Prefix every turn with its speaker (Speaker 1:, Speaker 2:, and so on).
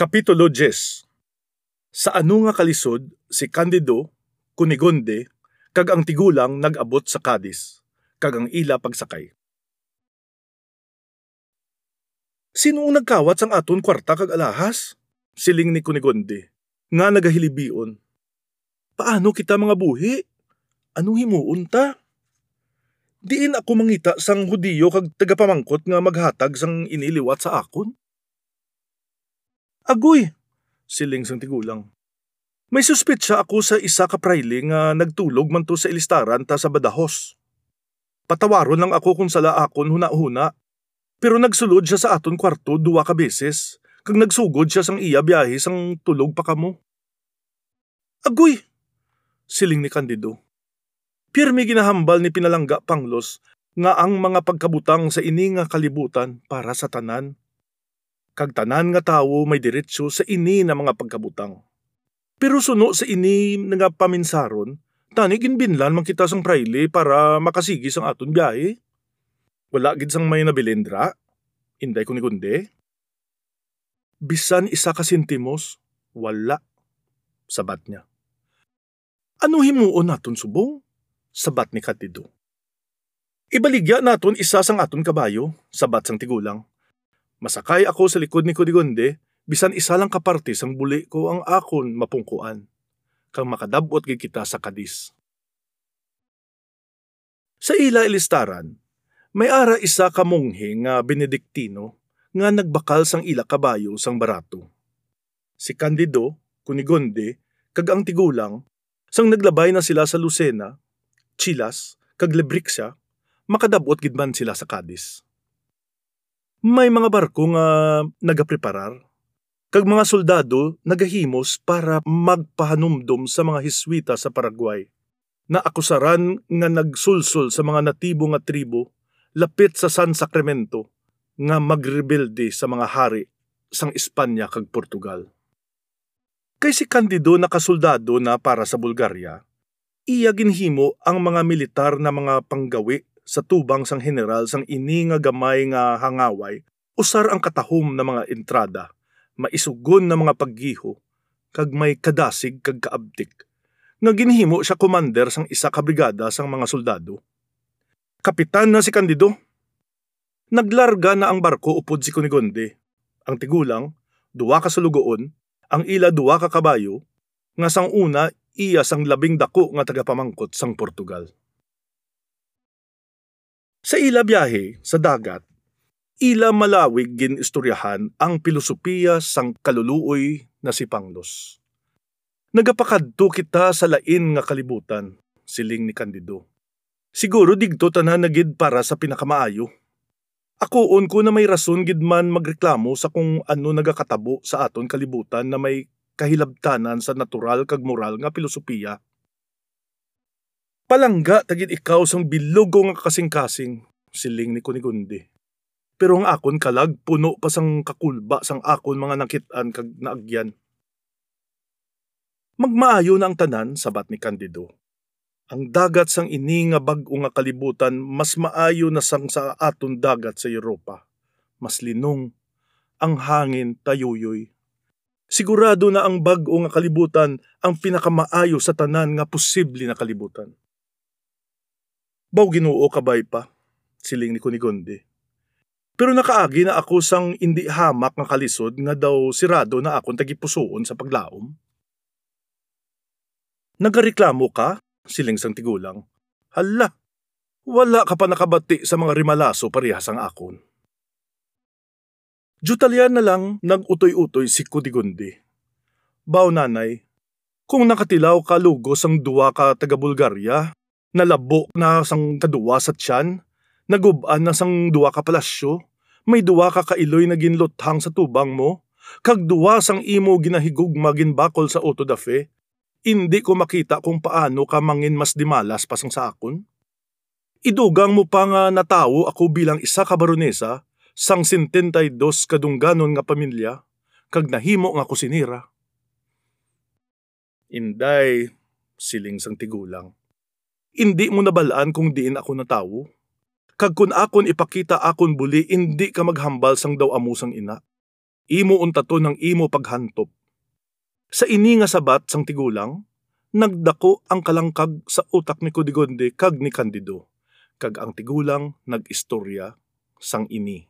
Speaker 1: Kapitulo 10 Sa ano nga kalisod, si Candido, Kunigonde, kag ang tigulang nag-abot sa Cadiz, kag ang ila pagsakay. Sino ang nagkawat sang aton kwarta kag alahas? Siling ni Kunigonde, nga nagahilibion. Paano kita mga buhi? Anong himuon ta? Diin ako mangita sang hudiyo kag tagapamangkot nga maghatag sang iniliwat sa akon? Agoy! Siling sang tigulang. May suspetsa ako sa isa ka praile nga nagtulog man to sa ilistaran ta sa badahos. Patawaron lang ako kung sala akon huna-huna. Pero nagsulod siya sa aton kwarto duwa ka beses, kag nagsugod siya sang iya biyahe sang tulog pa kamo. Agoy! Siling ni Candido. Pirmi ginahambal ni Pinalangga Panglos nga ang mga pagkabutang sa ini nga kalibutan para sa tanan kag tanan nga tawo may diretsyo sa ini na mga pagkabutang. Pero suno sa ini nga paminsaron, tani ginbinlan man kita sang praile para makasigi sang aton biyahe. Wala gid sang may nabilindra, inday ko ni kunde. Bisan isa ka sentimos, wala. Sabat niya. Ano himuon naton subong? Sabat ni Katido. Ibaligya naton isa sang aton kabayo, sabat sang tigulang. Masakay ako sa likod ni Kudigonde, bisan isa lang kaparte sang buli ko ang akon mapungkuan. Kang makadabot gid kita sa kadis. Sa ila ilistaran, may ara isa ka monghe nga Benediktino nga nagbakal sang ila kabayo sang barato. Si Candido, Kunigonde, kag ang tigulang, sang naglabay na sila sa Lucena, Chilas, kag Lebrixia, makadabot gid man sila sa Cadiz. May mga barko nga nagapreparar. Kag mga soldado nagahimos para magpahanumdom sa mga Hiswita sa Paraguay. Na akusaran nga nagsulsul sa mga natibo nga tribo lapit sa San Sacramento nga magrebelde sa mga hari sang Espanya kag Portugal. Kay si Candido nakasoldado na para sa Bulgaria, iya ginhimo ang mga militar na mga panggawi sa tubang sang general sang ini nga gamay nga hangaway, usar ang katahom na mga entrada, maisugon na mga paggiho, kag may kadasig kag kaabtik. Nga ginhimo siya commander sang isa ka brigada sang mga soldado. Kapitan na si Candido. Naglarga na ang barko upod si Kunigonde. Ang tigulang, duwa ka sulugoon, ang ila duwa ka kabayo, nga sang una iya sang labing dako nga tagapamangkot sang Portugal. Sa ila biyahe sa dagat, ila malawig gin istoryahan ang pilosopiya sang kaluluoy na si Panglos. Nagapakadto kita sa lain nga kalibutan, siling ni Candido. Siguro digto tanan nagid para sa pinakamaayo. Ako on ko na may rason gid man magreklamo sa kung ano nagakatabo sa aton kalibutan na may kahilabtanan sa natural kag moral nga pilosopiya Palangga tagid ikaw sang bilog nga kasing-kasing, siling ni Kunigundi. Pero ang akon kalag puno pa sang kakulba sang akon mga nakitaan kag naagyan. Magmaayo na ang tanan, sabat ni Candido. Ang dagat sang ini nga bag-o nga kalibutan mas maayo na sang sa aton dagat sa Europa. Mas linong, ang hangin tayuyoy. Sigurado na ang bag-o nga kalibutan ang pinakamaayo sa tanan nga posible na kalibutan. Baw ginoo kabay pa, siling ni Kunigonde. Pero nakaagi na ako sang indi hamak nga kalisod nga daw sirado na akong tagipusoon sa paglaom. Nagareklamo ka? Siling sang tigulang. Hala, wala ka pa nakabati sa mga rimalaso parehas ang akon. Jutalyan na lang nag-utoy-utoy si Kudigundi. Baw nanay, kung nakatilaw ka lugos ang duwa ka taga Bulgarya, Nalabo na sang kaduwa sa tiyan, naguban na sang duwa ka palasyo, may duwa ka kailoy na ginluthang sa tubang mo, kag duwa sang imo ginahigug magin bakol sa auto da fe, hindi ko makita kung paano ka mangin mas dimalas pa sang sa akon. Idugang mo pa nga natawo ako bilang isa ka baronesa sang 72 kadungganon nga pamilya, kag nahimo nga kusinira. Inday, siling sang tigulang. Hindi mo nabalaan kung diin ako natawo. Kag kun akon ipakita akon buli, hindi ka maghambal sang daw amusang ina. imo untato ng imo paghantop. Sa ini nga sabat sang tigulang, nagdako ang kalangkag sa utak ni Kudigonde kag ni Candido, kag ang tigulang nag-istorya sang ini.